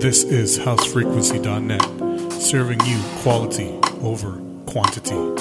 This is housefrequency.net, serving you quality over quantity.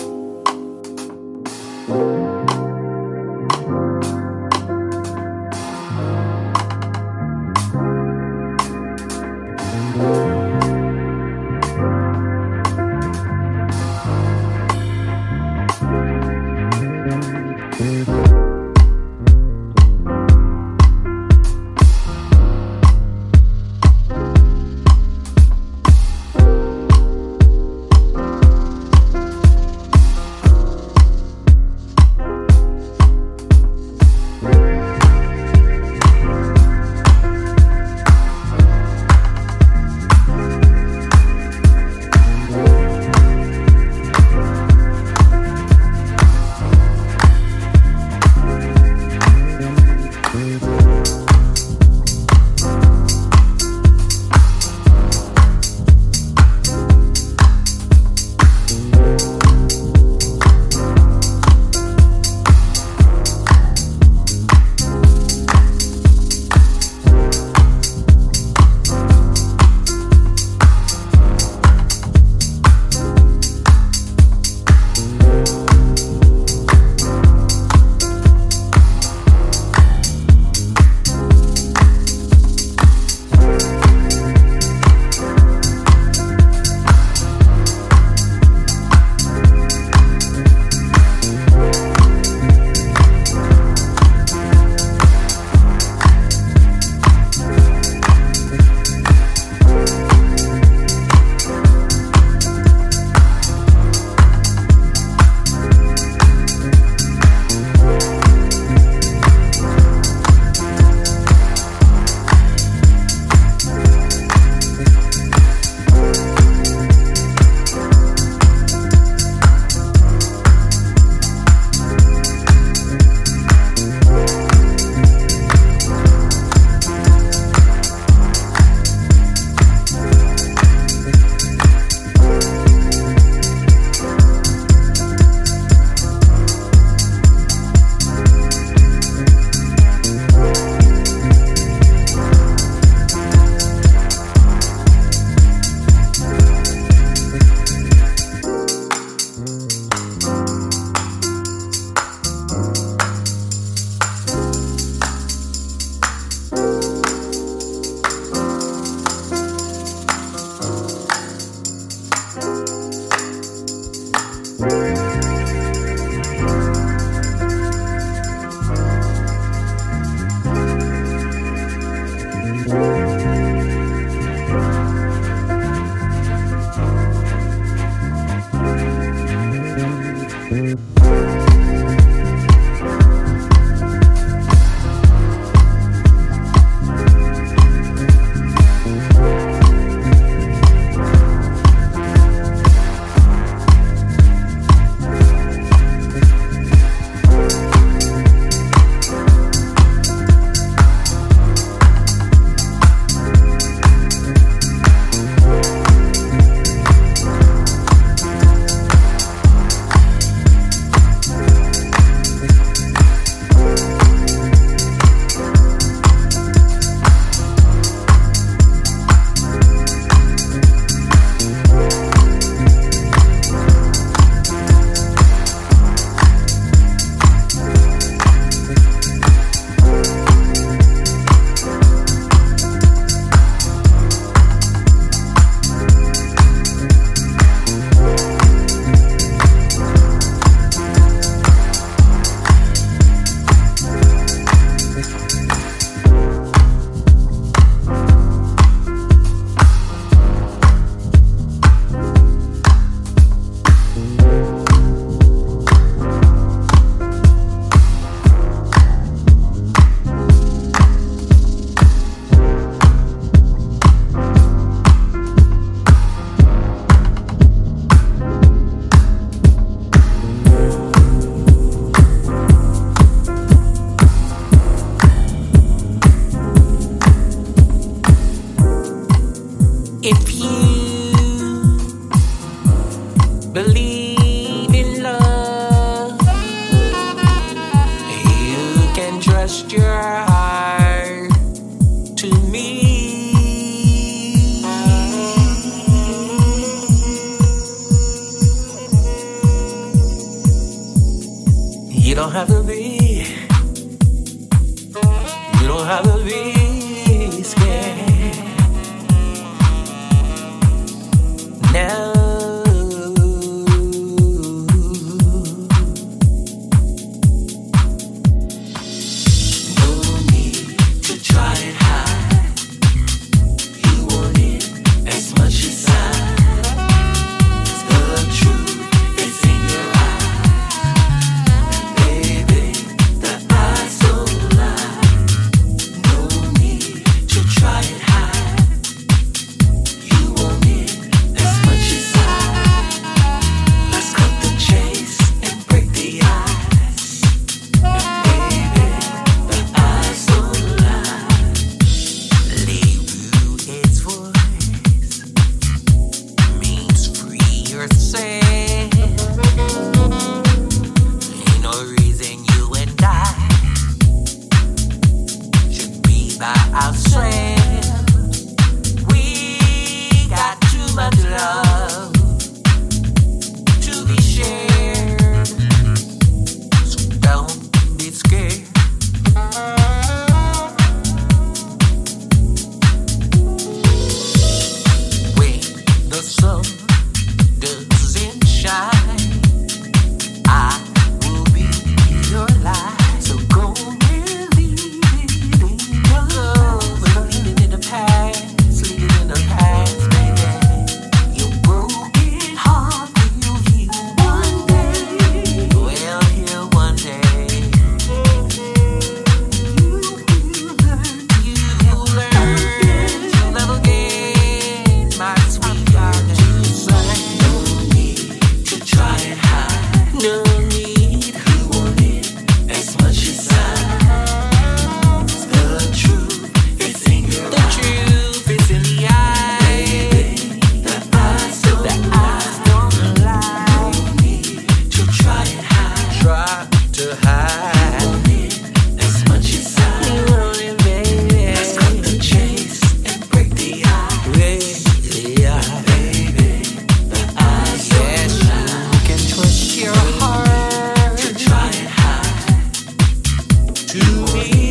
to me.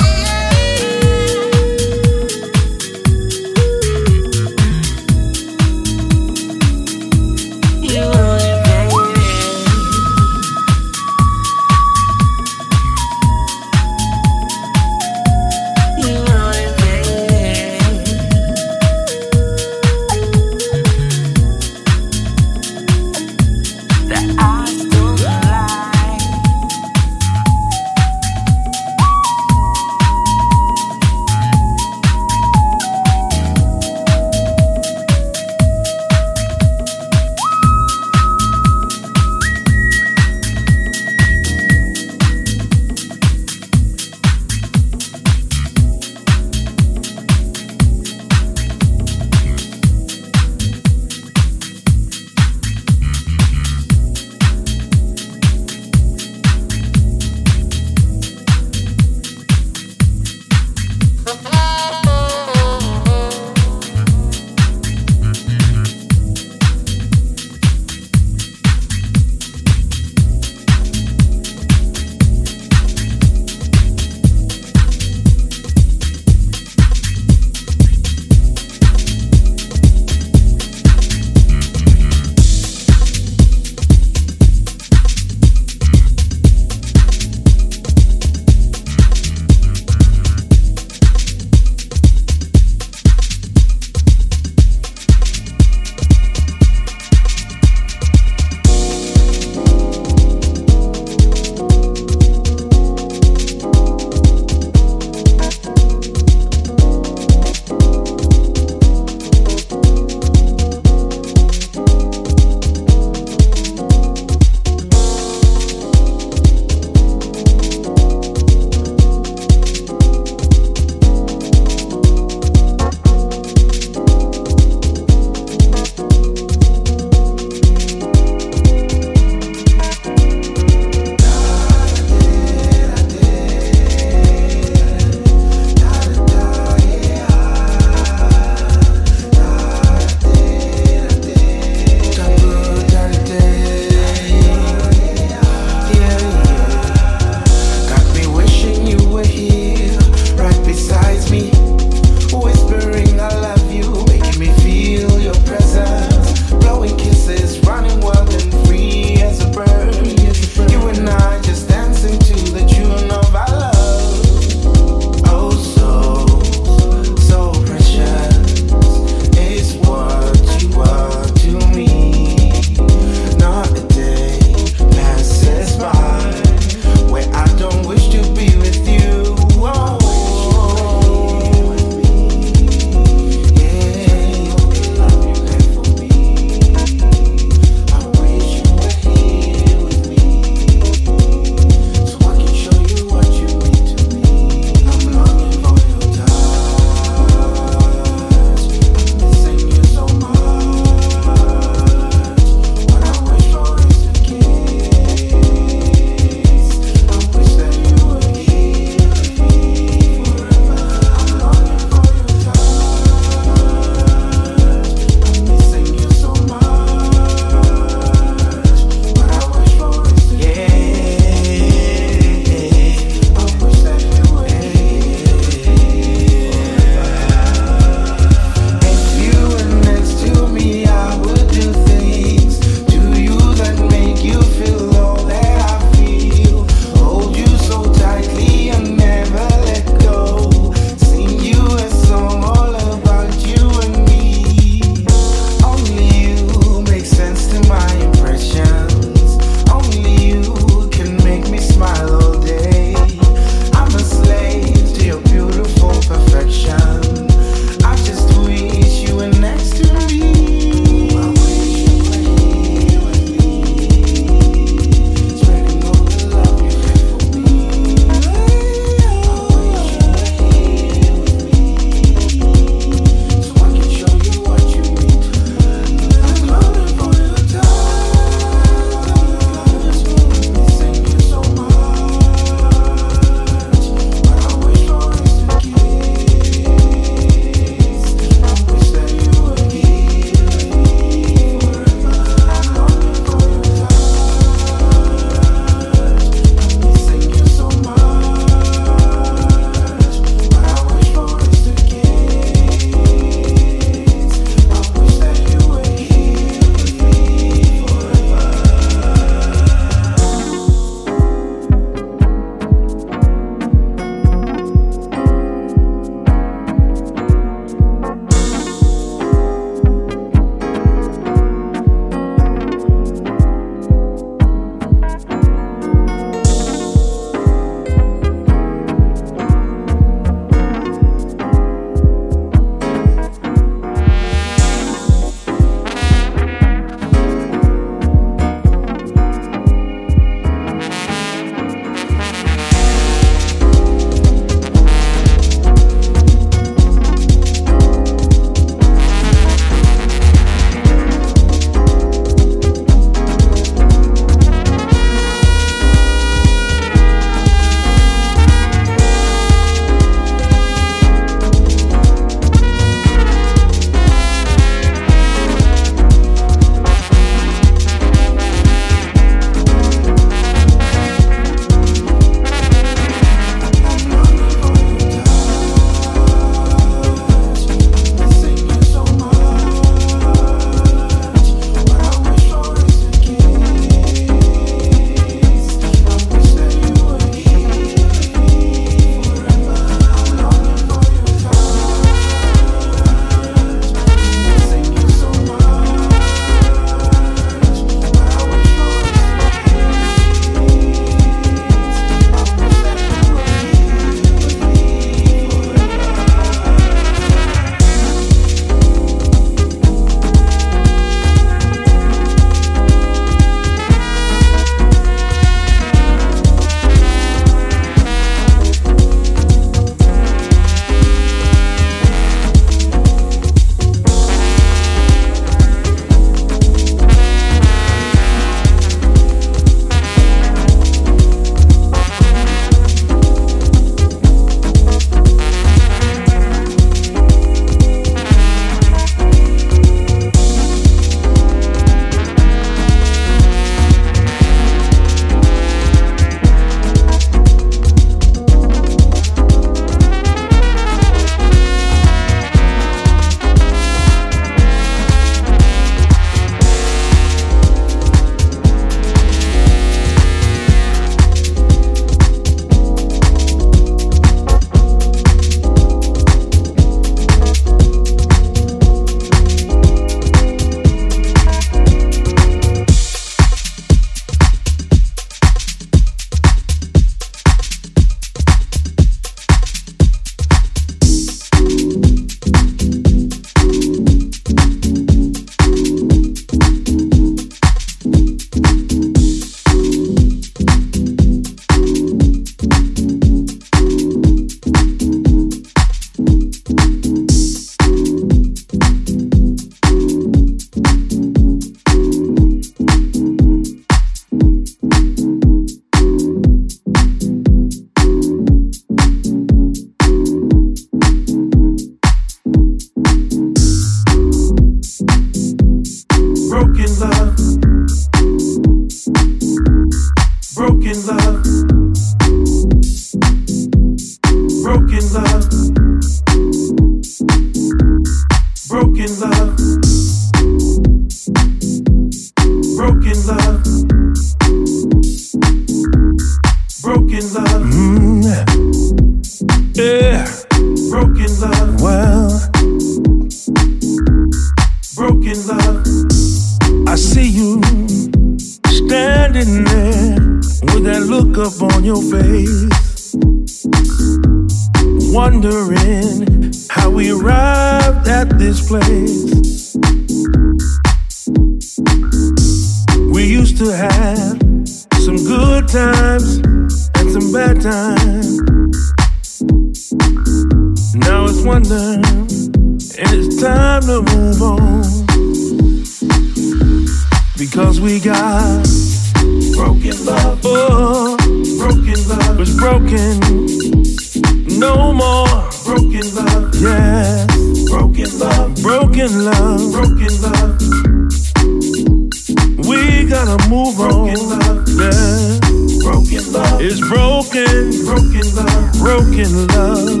gotta move broken on. Love. Yeah. Broken love is broken. Broken love. Broken love.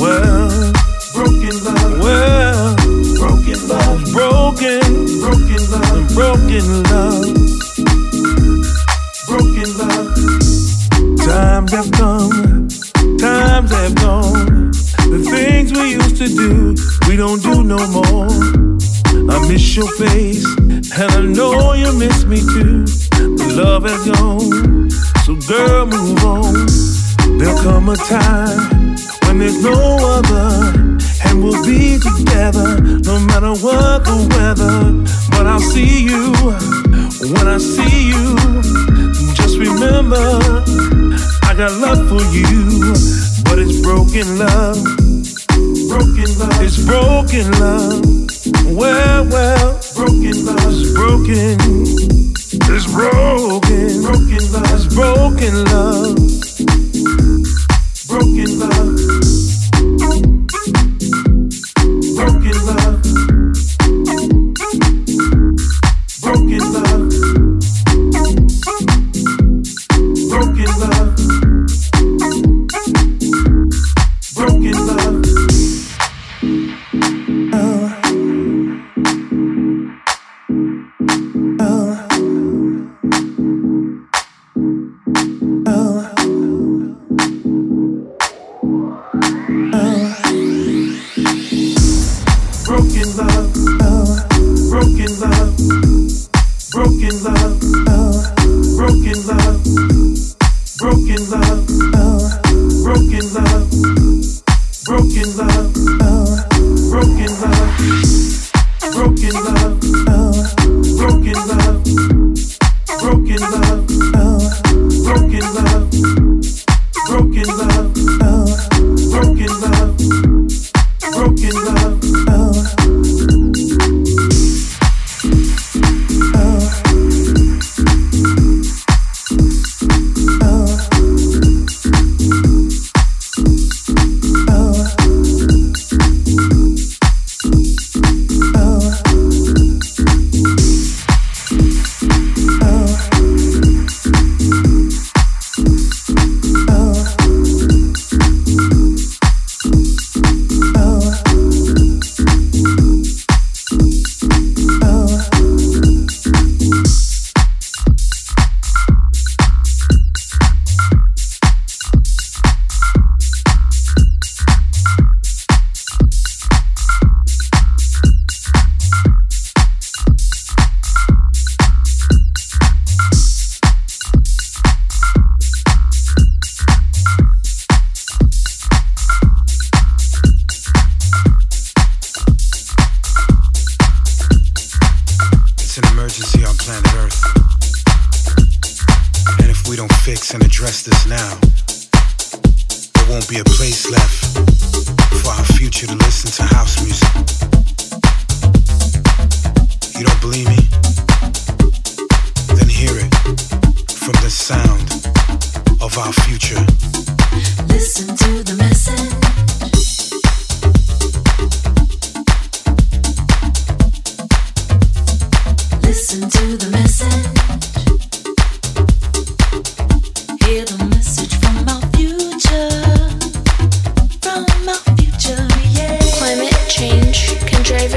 Well. Broken love. Well. Broken love. Broken. Broken love. Broken love.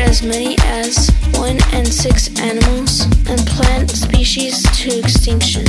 as many as 1 and 6 animals and plant species to extinction.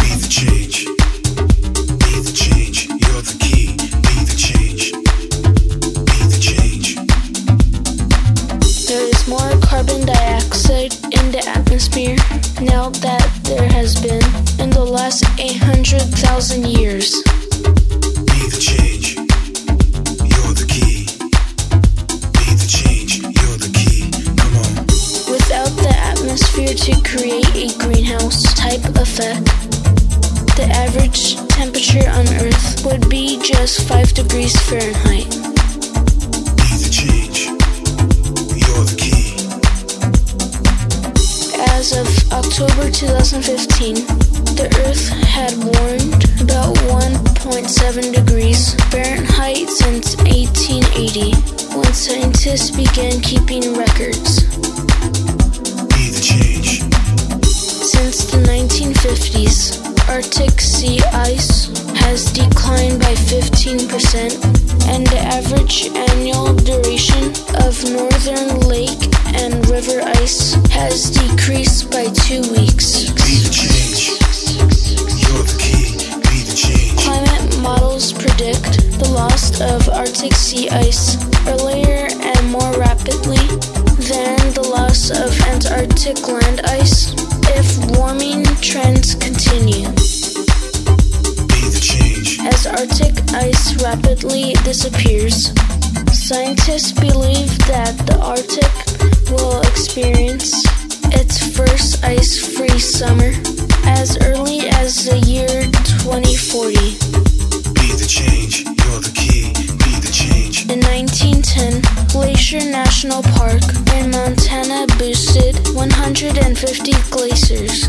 National Park in Montana boosted 150 glaciers.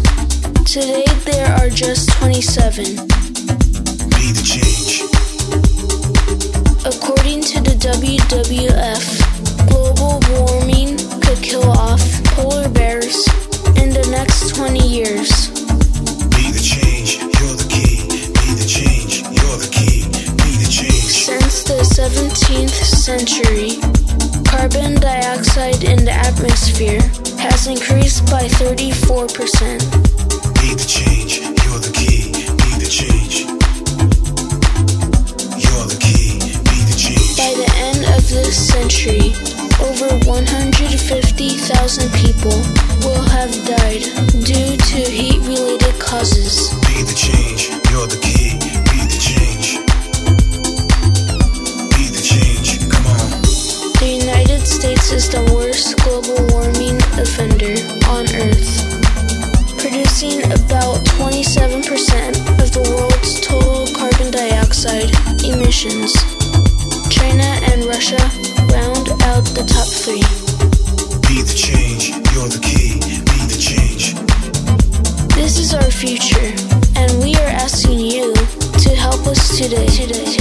Today there are just 27. Be the change. According to the WWF, global warming could kill off polar bears in the next 20 years. Be the change. You're the key. Be the change. You're the key. Be the change. Since the 17th century, carbon dioxide in the atmosphere has increased by 34%. Be the change. You're the key. Be the change. You're the key. Be the change. By the end of this century, over 150,000 people will have died due to heat related causes. Be the change. You're the key. United States is the worst global warming offender on Earth, producing about 27% of the world's total carbon dioxide emissions. China and Russia round out the top three. Be the change. You're the key. Be the change. This is our future, and we are asking you to help us today. Today, today, today,